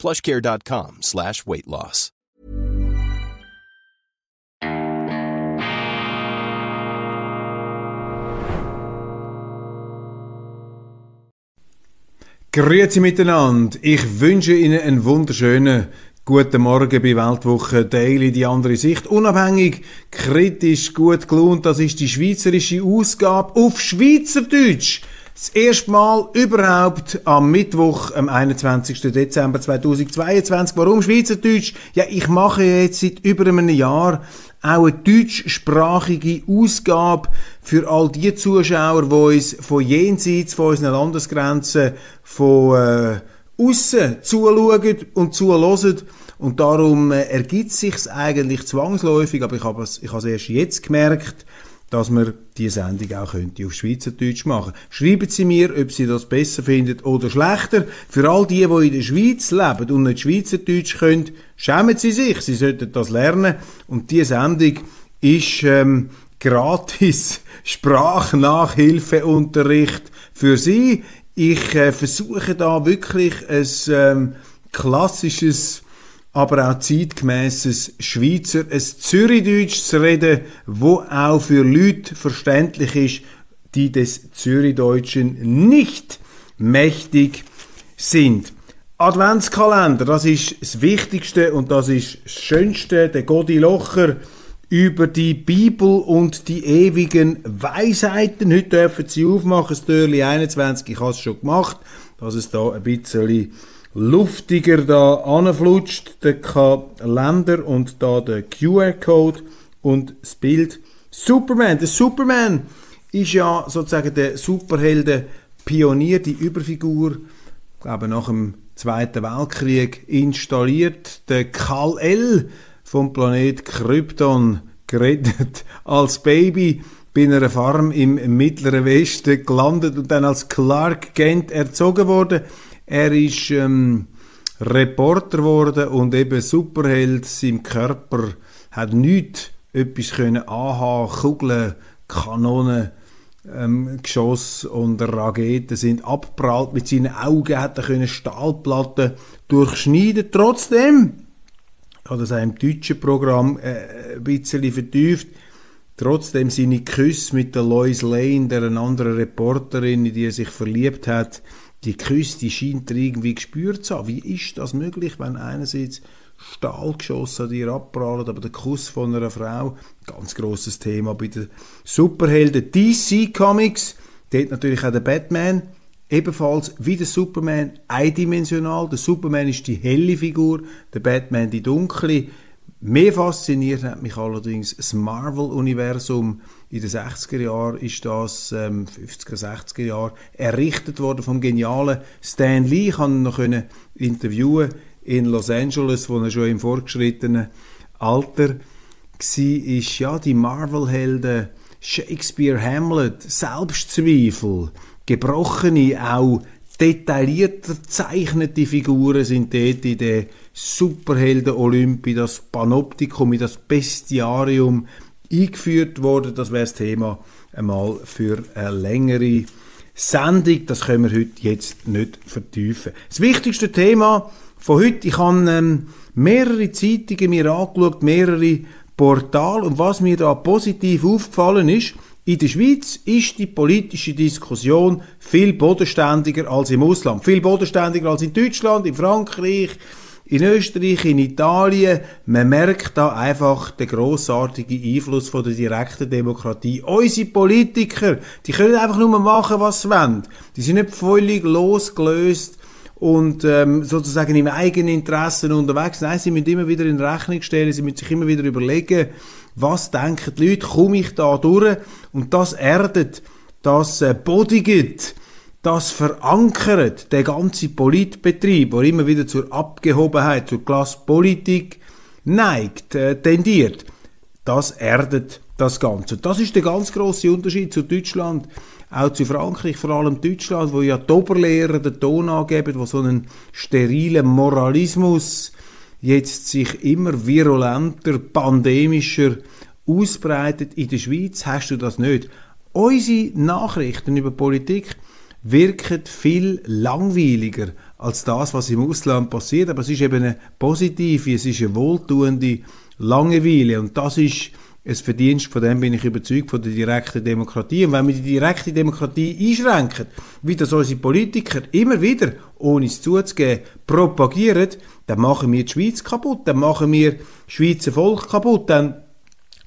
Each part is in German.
plushcare.com slash weight loss. Grüezi miteinander. Ich wünsche Ihnen einen wunderschönen guten Morgen bei Weltwoche Daily, die andere Sicht. Unabhängig, kritisch, gut gelohnt. Das ist die schweizerische Ausgabe auf Schweizerdeutsch. Das erste Mal überhaupt am Mittwoch, am 21. Dezember 2022. Warum Schweizerdeutsch? Ja, ich mache jetzt seit über einem Jahr auch eine deutschsprachige Ausgabe für all die Zuschauer, die uns von jenseits von unseren Landesgrenzen von äh, aussen zuschauen und zuhören. Und darum äh, ergibt sich's eigentlich zwangsläufig, aber ich habe es erst jetzt gemerkt, dass wir diese Sendung auch könnte auf Schweizerdeutsch machen. Schreiben Sie mir, ob Sie das besser finden oder schlechter. Für all die, die in der Schweiz leben und nicht Schweizerdeutsch können, schämen Sie sich. Sie sollten das lernen. Und diese Sendung ist ähm, gratis Sprachnachhilfeunterricht für Sie. Ich äh, versuche da wirklich ein ähm, klassisches aber auch zeitgemäßes Schweizer, ein Zürichdeutsch zu reden, wo auch für Leute verständlich ist, die des Zürichdeutschen nicht mächtig sind. Adventskalender, das ist das Wichtigste und das ist das Schönste, der Godi Locher über die Bibel und die ewigen Weisheiten. Heute dürfen Sie aufmachen, das Türli 21, ich habe es schon gemacht, dass es da ein bisschen luftiger da anflutscht, der Kalender und da der QR-Code und das Bild. Superman, der Superman ist ja sozusagen der Superhelden-Pionier, die Überfigur, ich glaube nach dem Zweiten Weltkrieg installiert. Der Kal-El vom Planet Krypton gerettet als Baby bei einer Farm im Mittleren Westen gelandet und dann als Clark Kent erzogen worden. Er ist ähm, Reporter geworden und eben Superheld. Sein Körper hat nichts etwas können anhaben, Kugeln, Kanonen, ähm, Geschoss und Raketen sind abprallt. Mit seinen Augen hat er können Stahlplatten durchschneiden. Trotzdem hat er es im deutschen Programm äh, ein bisschen vertieft. Trotzdem seine Küsse mit der Lois Lane, der anderen Reporterin, in die er sich verliebt hat, die Küste scheint er irgendwie gespürt zu haben. Wie ist das möglich, wenn einerseits Stahlgeschosse an dir abprallen, aber der Kuss von einer Frau, ganz großes Thema bei den Superhelden DC Comics, dort natürlich auch der Batman, ebenfalls wie der Superman eindimensional. Der Superman ist die helle Figur, der Batman die dunkle. Mehr fasziniert hat mich allerdings das Marvel-Universum. In den 60er Jahren ist das, ähm, 50er, 60er Jahren, errichtet worden vom genialen Stan Lee. Ich konnte ihn noch interviewen in Los Angeles, wo er schon im fortgeschrittenen Alter war. Ist ja die Marvel-Helden Shakespeare, Hamlet, Selbstzweifel, gebrochene, auch detaillierter zeichnete Figuren sind dort in der Superhelden Olympi, das Panoptikum, das Bestiarium eingeführt worden. Das wäre das Thema einmal für eine längere Sendung. Das können wir heute jetzt nicht vertiefen. Das wichtigste Thema von heute, ich habe ähm, mehrere Zeitungen mir angeschaut, mehrere Portale und was mir da positiv aufgefallen ist, in der Schweiz ist die politische Diskussion viel bodenständiger als im Ausland. Viel bodenständiger als in Deutschland, in Frankreich, in Österreich, in Italien, man merkt da einfach den grossartigen Einfluss von der direkten Demokratie. Unsere Politiker, die können einfach nur machen, was sie wollen. Die sind nicht völlig losgelöst und ähm, sozusagen im eigenen Interesse unterwegs. Nein, sie müssen immer wieder in Rechnung stellen, sie müssen sich immer wieder überlegen, was denken die Leute, komme ich da durch? Und das erdet, das äh, bodigt das verankert, der ganze Politbetrieb, der immer wieder zur Abgehobenheit, zur Klasspolitik neigt, äh, tendiert, das erdet das Ganze. Das ist der ganz große Unterschied zu Deutschland, auch zu Frankreich, vor allem Deutschland, wo ja die Oberlehrer den Ton angeben, wo so einen sterilen Moralismus jetzt sich immer virulenter, pandemischer ausbreitet. In der Schweiz hast du das nicht. Unsere Nachrichten über Politik wirken viel langweiliger als das, was im Ausland passiert. Aber es ist eben eine positive, es ist eine wohltuende Langeweile. Und das ist ein Verdienst, von dem bin ich überzeugt, von der direkten Demokratie. Und wenn wir die direkte Demokratie einschränken, wie das unsere Politiker immer wieder, ohne es zuzugeben, propagieren, dann machen wir die Schweiz kaputt, dann machen wir das Schweizer Volk kaputt, dann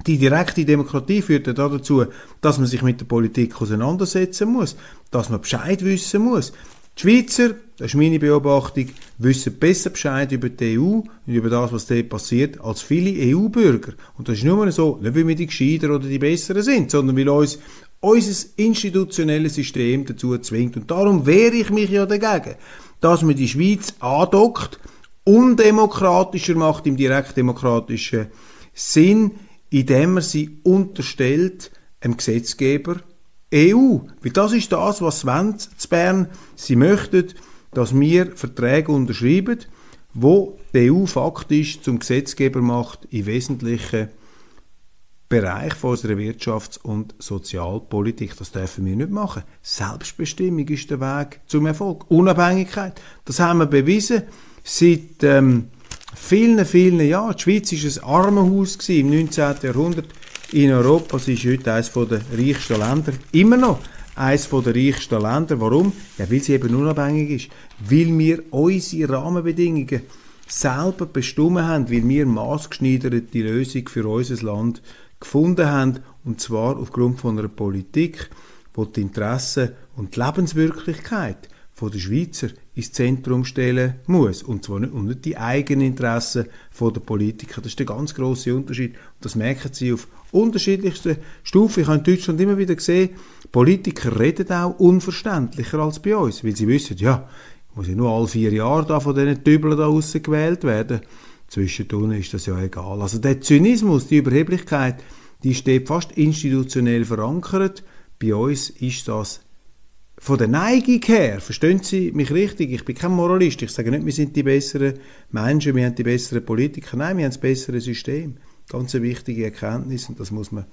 die direkte Demokratie führt ja dazu, dass man sich mit der Politik auseinandersetzen muss, dass man Bescheid wissen muss. Die Schweizer, das ist meine Beobachtung, wissen besser Bescheid über die EU und über das, was dort passiert, als viele EU-Bürger. Und das ist nur so, nicht weil wir die Gescheiter oder die Besseren sind, sondern weil uns unser institutionelles System dazu zwingt. Und darum wehre ich mich ja dagegen, dass man die Schweiz andockt, undemokratischer macht im direktdemokratischen Sinn, indem man sie unterstellt, einem Gesetzgeber EU. Weil das ist das, was wollen, zu Bern. Sie möchten, dass wir Verträge unterschreiben, wo die EU faktisch zum Gesetzgeber macht in wesentlichen Bereich von unserer Wirtschafts- und Sozialpolitik. Das dürfen wir nicht machen. Selbstbestimmung ist der Weg zum Erfolg. Unabhängigkeit. Das haben wir bewiesen seit ähm, vielen, vielen Jahren. Die Schweiz war ein Armenhaus im 19. Jahrhundert in Europa. Sie ist heute eines der reichsten Länder. Immer noch eines der reichsten Länder. Warum? Ja, weil sie eben unabhängig ist. Weil wir unsere Rahmenbedingungen selber bestimmen haben, weil wir maßgeschneiderte Lösung für unser Land gefunden haben. Und zwar aufgrund von einer Politik, die die Interessen und die Lebenswirklichkeit der Schweizer ins Zentrum stellen muss. Und zwar nicht, und nicht die eigenen Interessen der Politiker. Das ist der ganz große Unterschied. Und das merken sie auf unterschiedlichsten Stufen. Ich habe in Deutschland immer wieder gesehen, Politiker reden auch unverständlicher als bei uns, weil sie wissen, ja, muss ja nur alle vier Jahre da von diesen Tübeln da gewählt werden. Zwischendurch ist das ja egal. Also der Zynismus, die Überheblichkeit, die steht fast institutionell verankert. Bei uns ist das von der Neigung her, verstehen Sie mich richtig, ich bin kein Moralist, ich sage nicht, wir sind die besseren Menschen, wir haben die besseren Politiker, nein, wir haben das bessere System. Ganz eine wichtige Erkenntnis und das muss man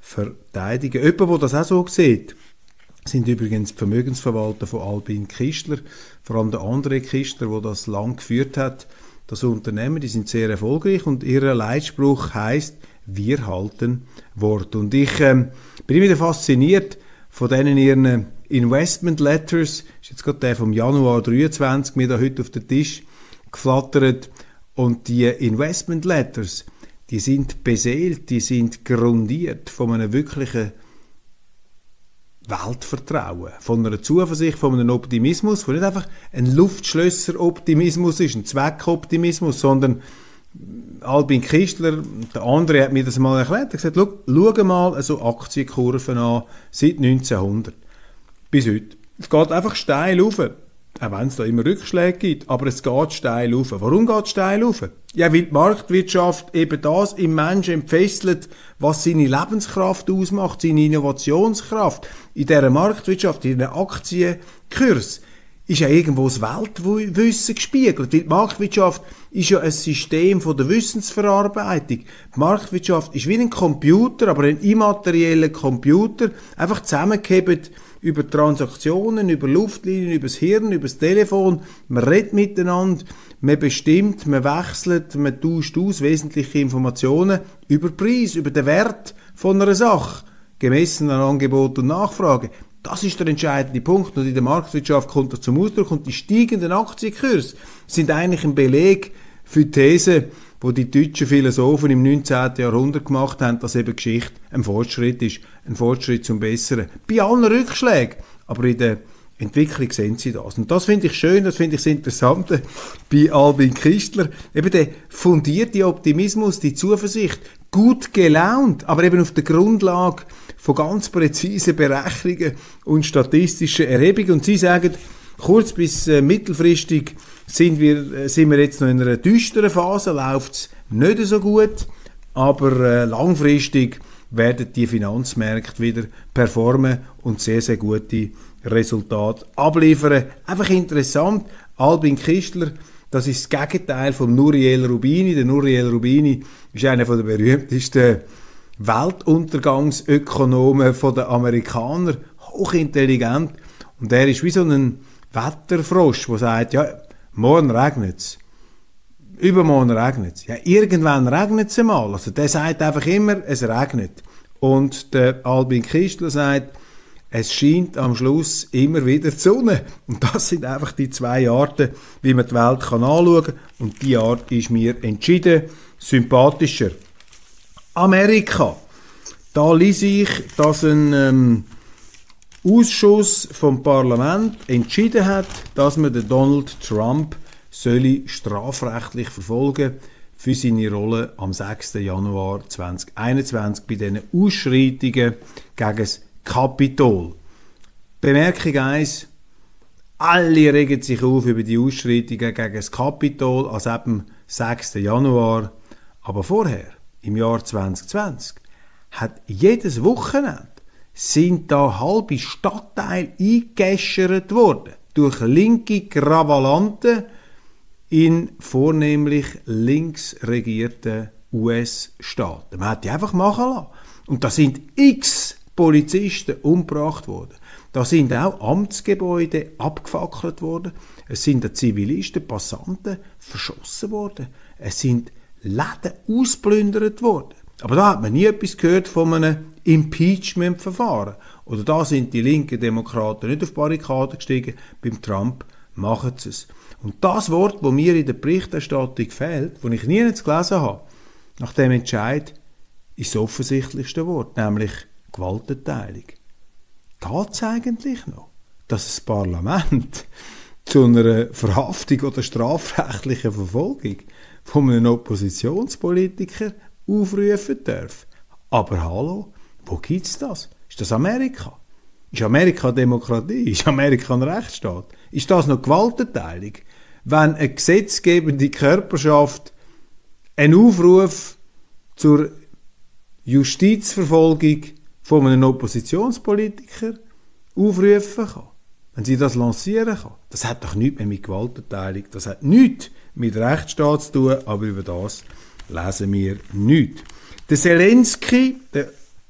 verteidigen. Jemand, der das auch so sieht, sind übrigens die Vermögensverwalter von Albin Kistler, vor allem der andere Kistler, der das lang geführt hat. Das Unternehmen, die sind sehr erfolgreich und ihr Leitspruch heißt: Wir halten Wort. Und ich ähm, bin wieder fasziniert von denen ihren Investment Letters, ist jetzt gerade der vom Januar 23 mir da heute auf den Tisch geflattert. Und die Investment Letters, die sind beseelt, die sind grundiert von einem wirklichen Weltvertrauen, von einer Zuversicht, von einem Optimismus, der nicht einfach ein Luftschlösser-Optimismus ist, ein Zweckoptimismus, sondern Albin Kistler, der andere hat mir das mal erklärt, er hat gesagt, schau mal so Aktienkurven an seit 1900 bis heute. Es geht einfach steil rauf. Auch wenn es da immer Rückschläge gibt, aber es geht steil rauf. Warum geht es steil rauf? Ja, weil die Marktwirtschaft eben das im Menschen entfesselt, was seine Lebenskraft ausmacht, seine Innovationskraft. In dieser Marktwirtschaft, in einem Aktienkurs, ist ja irgendwo das Weltwissen gespiegelt. Weil die Marktwirtschaft ist ja ein System von der Wissensverarbeitung. Die Marktwirtschaft ist wie ein Computer, aber ein immaterieller Computer, einfach zusammengehebt über Transaktionen, über Luftlinien, über das Hirn, über das Telefon. Man redet miteinander, man bestimmt, man wechselt, man tauscht aus wesentliche Informationen über Preis, über den Wert von einer Sache, gemessen an Angebot und Nachfrage. Das ist der entscheidende Punkt. Und in der Marktwirtschaft kommt das zum Ausdruck. Und die steigenden Aktienkurse sind eigentlich ein Beleg für die These, wo die deutschen Philosophen im 19. Jahrhundert gemacht haben, dass eben Geschichte ein Fortschritt ist, ein Fortschritt zum Besseren. Bei allen Rückschlägen, aber in der Entwicklung sehen sie das. Und das finde ich schön, das finde ich das Interessante bei Albin Kistler. Eben der fundierte Optimismus, die Zuversicht, gut gelaunt, aber eben auf der Grundlage von ganz präzisen Berechnungen und statistischen Erhebungen. Und sie sagen, kurz bis äh, mittelfristig sind wir, äh, sind wir jetzt noch in einer düsteren Phase, läuft es nicht so gut, aber äh, langfristig werden die Finanzmärkte wieder performen und sehr, sehr gute Resultate abliefern. Einfach interessant, Albin Kistler, das ist das Gegenteil von Nuriel Rubini. Der Nuriel Rubini ist einer der berühmtesten Weltuntergangsökonomen der Amerikaner, hochintelligent. Und er ist wie so ein Wetterfrosch, der sagt, ja, morgen regnet es. Übermorgen regnet es. Ja, irgendwann regnet es mal. Also der sagt einfach immer, es regnet. Und der Albin Kistler sagt, es scheint am Schluss immer wieder die Sonne. Und das sind einfach die zwei Arten, wie man die Welt kann anschauen kann. Und die Art ist mir entschieden sympathischer. Amerika. Da lese ich, dass ein ähm, Ausschuss vom Parlament entschieden hat, dass man den Donald Trump soll strafrechtlich verfolgen für seine Rolle am 6. Januar 2021 bei diesen Ausschreitungen gegen das Kapitol. Bemerkung 1. Alle regen sich auf über die Ausschreitungen gegen das Kapitol als eben 6. Januar. Aber vorher, im Jahr 2020, hat jedes Wochenende sind da halbe Stadtteile eingeschert worden durch linke Gravalanten, in vornehmlich links regierten US-Staaten. Man hat die einfach machen lassen. Und da sind x Polizisten umgebracht worden. Da sind auch Amtsgebäude abgefackelt worden. Es sind Zivilisten, Passanten verschossen worden. Es sind Läden ausplündert worden. Aber da hat man nie etwas gehört von einem Impeachment-Verfahren. Oder da sind die linken Demokraten nicht auf Barrikaden gestiegen. Beim Trump machen sie es. Und das Wort, wo mir in der Berichterstattung fehlt, das ich nie gelesen habe, nach dem Entscheid, ist das offensichtlichste Wort, nämlich Gewaltenteilung. Geht es eigentlich noch, dass das Parlament zu einer Verhaftung oder strafrechtlichen Verfolgung von einem Oppositionspolitiker aufrufen darf? Aber hallo, wo gibt es das? Ist das Amerika? Ist Amerika Demokratie? Ist Amerika ein Rechtsstaat? Ist das noch Gewaltenteilung? wenn eine gesetzgebende Körperschaft einen Aufruf zur Justizverfolgung von einem Oppositionspolitiker aufrufen kann, wenn sie das lancieren kann. Das hat doch nichts mehr mit Gewaltenteilung, das hat nichts mit Rechtsstaat zu tun, aber über das lesen wir nichts. Der Zelensky, der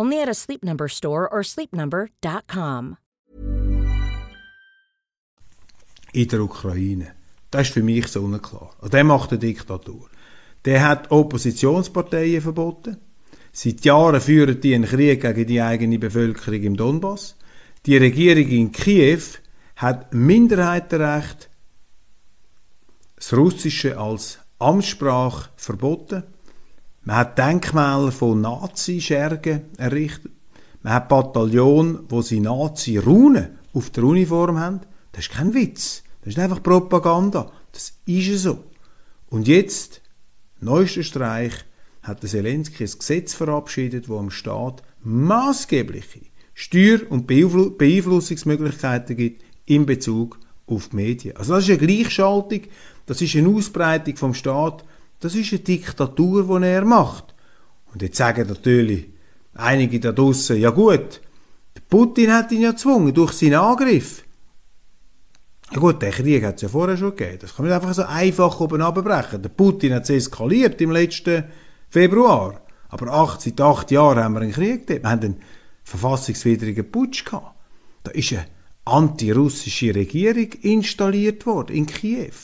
Only at a Sleep Number store or sleepnumber.com. In der Ukraine. Das ist für mich so unklar. Der macht eine Diktatur. Der hat Oppositionsparteien verboten. Seit Jahren führen die einen Krieg gegen die eigene Bevölkerung im Donbass. Die Regierung in Kiew hat Minderheitenrecht das Russische als Amtssprache verboten. Man hat Denkmäler von Nazi-Schergen errichtet. Man hat Bataillon, wo sie Nazi-Runen auf der Uniform haben. Das ist kein Witz. Das ist einfach Propaganda. Das ist so. Und jetzt, neuester Streich, hat der Zelensky ein Gesetz verabschiedet, wo am Staat maßgebliche Steuer- und Beeinflussungsmöglichkeiten gibt in Bezug auf die Medien. Also das ist eine Gleichschaltung das ist eine Ausbreitung vom Staat. Das ist eine Diktatur, die er macht. Und jetzt sagen natürlich einige da draussen, ja gut, Putin hat ihn ja gezwungen durch seinen Angriff. Ja gut, der Krieg hat es ja vorher schon gegeben. Das kann man einfach so einfach oben abbrechen. Der Putin hat es eskaliert im letzten Februar. Aber acht, seit acht Jahren haben wir einen Krieg gegeben. Wir haben einen verfassungswidrigen Putsch gehabt. Da ist eine antirussische Regierung installiert worden in Kiew.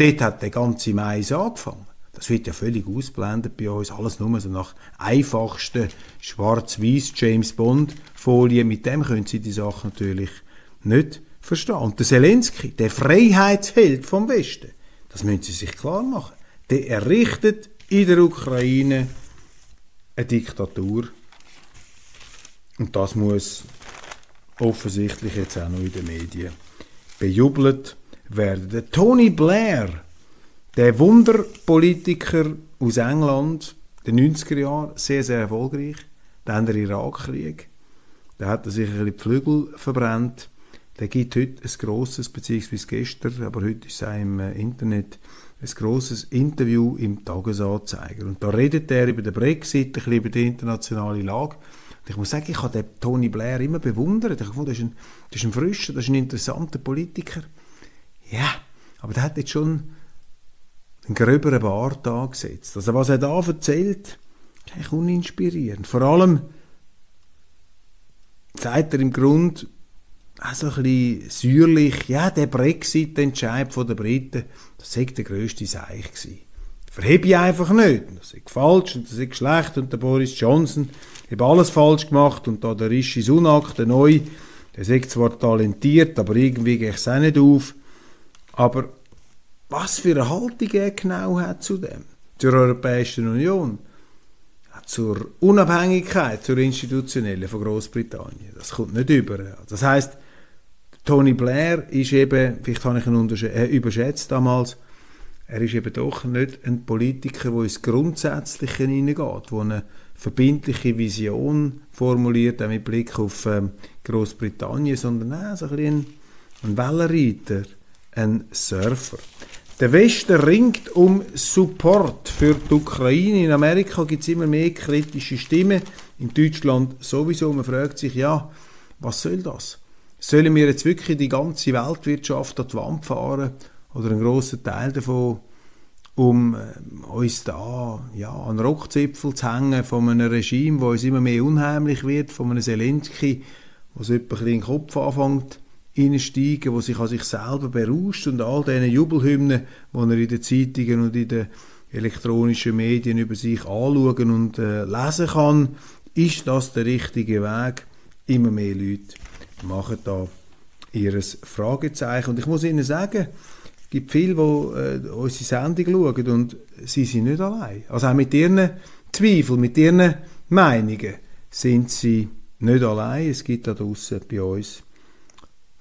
Dort hat der ganze Mais angefangen. Das wird ja völlig ausblendet bei uns. Alles nur so nach einfachsten schwarz-weiß James Bond Folien. Mit dem können Sie die Sache natürlich nicht verstehen. Und der Zelensky, der Freiheitsheld vom Westen, das müssen Sie sich klar machen. Der errichtet in der Ukraine eine Diktatur. Und das muss offensichtlich jetzt auch noch in den Medien bejubelt werden. Der Tony Blair, der Wunderpolitiker aus England, den 90er Jahren, sehr, sehr erfolgreich, dann der Irakkrieg, der hat sich ein bisschen die Flügel verbrannt. Der gibt heute ein grosses, beziehungsweise gestern, aber heute ist es im äh, Internet, ein grosses Interview im Tagesanzeiger. Und da redet er über den Brexit, ein bisschen über die internationale Lage. Und ich muss sagen, ich habe den Tony Blair immer bewundert. Ich fand, das ist ein, ist ein frischer, das ist ein interessanter Politiker. Ja, aber der hat jetzt schon einen gröberen Bart angesetzt. Also was er da erzählt, ist eigentlich uninspirierend. Vor allem sagt er im Grund auch so ein bisschen säuerlich, ja, der Brexit-Entscheid der Briten, das sei der grösste Seich gewesen. Verhebe ich einfach nicht. Das ist falsch und das ist schlecht und der Boris Johnson hat alles falsch gemacht und da der Rishi Sunak, der Neu, der ist zwar talentiert, aber irgendwie geht es auch nicht auf. Aber was für eine Haltung er genau hat zu dem, zur Europäischen Union, zur Unabhängigkeit, zur institutionellen von Großbritannien, das kommt nicht über. Das heißt, Tony Blair ist eben, vielleicht habe ich ihn äh, überschätzt damals, er ist eben doch nicht ein Politiker, der ins Grundsätzliche hineingeht, der eine verbindliche Vision formuliert, auch mit Blick auf ähm, Großbritannien, sondern auch so ein, ein Wellenreiter, ein Surfer. Der Westen ringt um Support für die Ukraine. In Amerika gibt es immer mehr kritische Stimmen. In Deutschland sowieso. Man fragt sich, ja, was soll das? Sollen wir jetzt wirklich die ganze Weltwirtschaft an die Wand fahren oder einen grossen Teil davon, um äh, uns da ja, an den Rockzipfel zu hängen von einem Regime, das uns immer mehr unheimlich wird, von einem Zelensky, ein bisschen in den Kopf anfängt reinsteigen, wo sich an sich selber berauscht und all diese Jubelhymnen, die er in den Zeitungen und in den elektronischen Medien über sich anschauen und äh, lesen kann, ist das der richtige Weg? Immer mehr Leute machen da ihres Fragezeichen. Und ich muss Ihnen sagen, es gibt viele, die äh, unsere Sendung schauen und sie sind nicht allein. Also auch mit ihren Zweifeln, mit ihren Meinungen sind sie nicht allein. Es gibt da draußen bei uns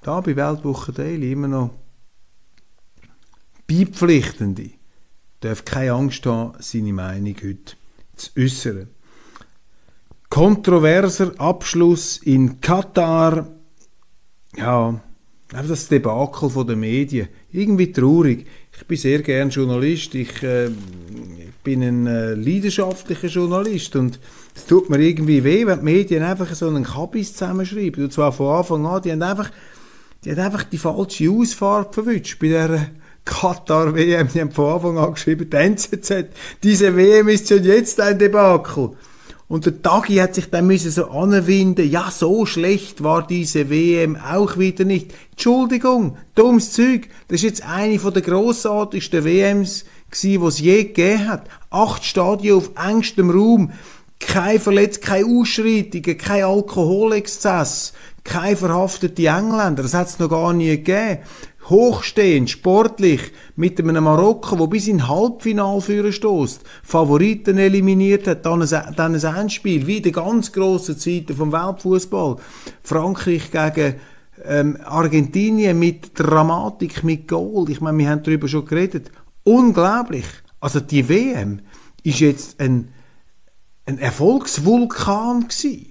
da bei Weltwoche Daily immer noch Beipflichtende darf keine Angst haben, seine Meinung heute zu äußern. Kontroverser Abschluss in Katar. Ja, einfach das Debakel den Medien. Irgendwie traurig. Ich bin sehr gern Journalist. Ich äh, bin ein äh, leidenschaftlicher Journalist und es tut mir irgendwie weh, wenn die Medien einfach so einen Kabis zusammenschreiben. Und zwar von Anfang an. Die haben einfach die hat einfach die falsche Ausfahrt verwünscht bei der Katar-WM. Die haben von Anfang an geschrieben, die NZZ, diese WM ist schon jetzt ein Debakel. Und der Tagi hat sich dann müssen so anwinden, ja, so schlecht war diese WM auch wieder nicht. Entschuldigung, dummes Zeug. Das ist jetzt eine von der grossartigsten WMs gewesen, die es je gegeben hat. Acht Stadien auf engstem Raum. Kein Verletzt, keine Ausschreitungen, kein Alkoholexzess keine verhafteten Engländer. Das hat es noch gar nie gegeben. Hochstehend, sportlich, mit einem Marokko, wo bis in Halbfinal führen stößt, Favoriten eliminiert hat, dann ein, dann ein Endspiel, wie in ganz grossen Zeiten vom Weltfußball. Frankreich gegen ähm, Argentinien mit Dramatik, mit Gold. Ich meine, wir haben darüber schon geredet. Unglaublich. Also die WM ist jetzt ein, ein Erfolgsvulkan gewesen.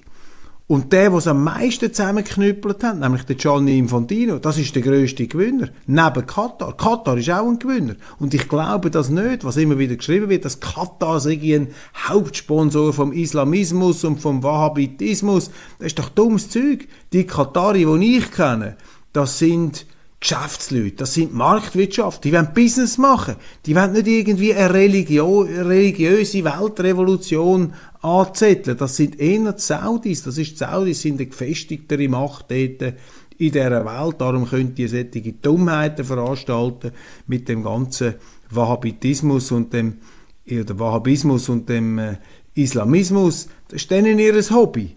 Und der, der es am meisten zusammengeknüppelt hat, nämlich der Gianni Infantino, das ist der grösste Gewinner. Neben Katar. Katar ist auch ein Gewinner. Und ich glaube das nicht, was immer wieder geschrieben wird, dass Katar sei ein Hauptsponsor vom Islamismus und vom Wahhabitismus. Das ist doch dummes Zeug. Die Katari, die ich kenne, das sind Geschäftsleute, das sind Marktwirtschaft, die wollen Business machen, die wollen nicht irgendwie eine Religion, religiöse Weltrevolution anzetteln. Das sind eher die Saudis, das ist die Saudis, sind eine gefestigtere Macht dort in dieser Welt, darum können die solche Dummheiten veranstalten mit dem ganzen Wahhabitismus und dem, oder Wahhabismus und dem äh, Islamismus. Das ist denen ihr Hobby.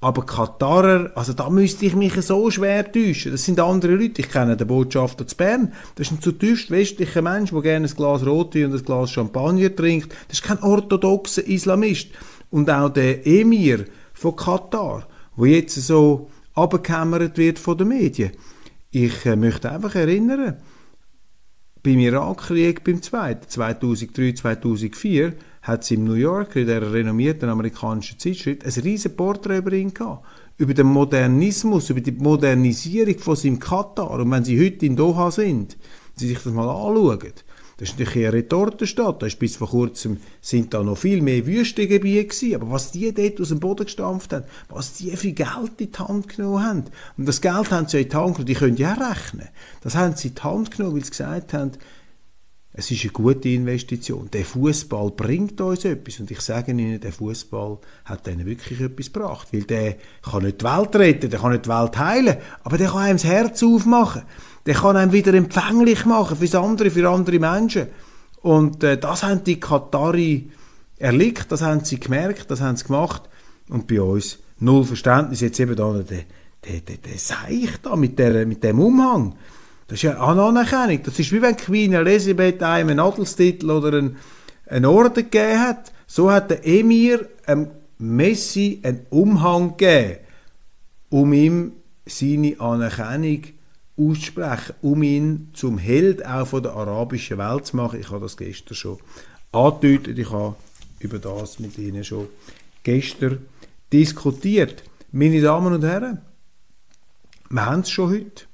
Aber Katarer, also da müsste ich mich so schwer täuschen. Das sind andere Leute. Ich kenne den Botschafter zu Bern. Das ist ein zutiefst westlicher Mensch, der gerne ein Glas Rotwein und ein Glas Champagner trinkt. Das ist kein orthodoxer Islamist. Und auch der Emir von Katar, wo jetzt so abgekämmert wird von den Medien. Ich äh, möchte einfach erinnern, beim Irakkrieg, beim zweiten, 2003, 2004, hat es im New Yorker, in der renommierten amerikanischen Zeitschrift, ein riesen Porträt über ihn gehabt. Über den Modernismus, über die Modernisierung von seinem Katar. Und wenn Sie heute in Doha sind, Sie sich das mal anschauen, das ist natürlich eine Retortenstadt. Da ist bis vor kurzem sind da noch viel mehr Wüstengebiete gewesen. Aber was die dort aus dem Boden gestampft haben, was die für Geld in die Hand genommen haben. Und das Geld haben sie in die Hand genommen. Die können ja rechnen. Das haben sie in die Hand genommen, weil sie gesagt haben, es ist eine gute Investition. Der Fußball bringt uns etwas und ich sage Ihnen, der Fußball hat ihnen wirklich etwas gebracht, weil der kann nicht die Welt retten, der kann nicht die Welt heilen, aber der kann einem das Herz aufmachen, der kann einem wieder empfänglich machen fürs andere, für andere Menschen. Und äh, das haben die Katari erlickt, das haben sie gemerkt, das haben sie gemacht und bei uns null Verständnis. Jetzt eben da der, der, der, der Seich da mit, der, mit dem Umhang. Das ist ja eine Anerkennung. Das ist wie wenn Queen Elisabeth einem einen Adelstitel oder einen, einen Orden gegeben hat. So hat der Emir einem Messi einen Umhang gegeben, um ihm seine Anerkennung auszusprechen, um ihn zum Held auch von der arabischen Welt zu machen. Ich habe das gestern schon angedeutet. Ich habe über das mit Ihnen schon gestern diskutiert. Meine Damen und Herren, wir haben es schon heute.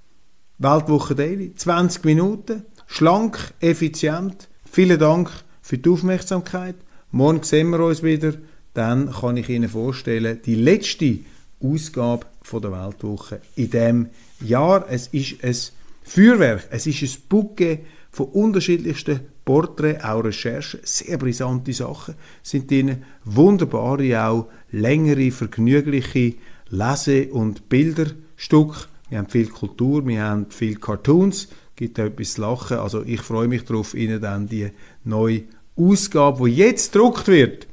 Weltwoche Daily. 20 Minuten. Schlank, effizient. Vielen Dank für die Aufmerksamkeit. Morgen sehen wir uns wieder. Dann kann ich Ihnen vorstellen, die letzte Ausgabe von der Weltwoche in diesem Jahr. Es ist ein Feuerwerk. Es ist ein Bouquet von unterschiedlichsten Porträts, auch Recherchen, sehr brisante Sachen sind drin, wunderbare, auch längere, vergnügliche Lese- und Bilderstücke wir haben viel Kultur, wir haben viel Cartoons, gibt auch etwas zu lachen. Also ich freue mich darauf, Ihnen dann die neue Ausgabe, die jetzt gedruckt wird,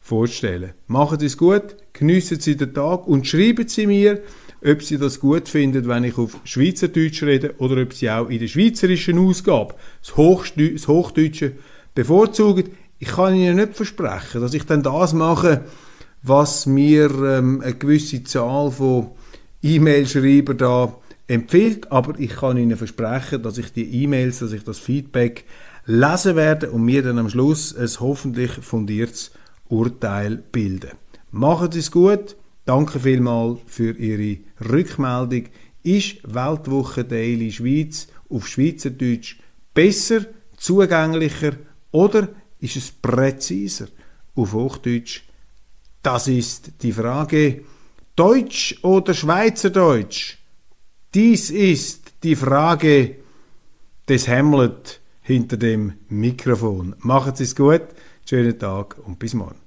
vorzustellen. Machen Sie es gut, geniessen Sie den Tag und schreiben Sie mir, ob Sie das gut finden, wenn ich auf Schweizerdeutsch rede oder ob Sie auch in der schweizerischen Ausgabe das, Hochdeu das Hochdeutsche bevorzugen. Ich kann Ihnen nicht versprechen, dass ich dann das mache, was mir ähm, eine gewisse Zahl von E-Mail-Schreiber da empfiehlt, aber ich kann Ihnen versprechen, dass ich die E-Mails, dass ich das Feedback lesen werde und mir dann am Schluss ein hoffentlich fundiertes Urteil bilden. Machen Sie es gut. Danke vielmals für Ihre Rückmeldung. Ist Weltwoche Daily Schweiz auf Schweizerdeutsch besser, zugänglicher oder ist es präziser auf Hochdeutsch? Das ist die Frage. Deutsch oder Schweizerdeutsch? Dies ist die Frage des Hamlet hinter dem Mikrofon. Machen Sie es gut, schönen Tag und bis morgen.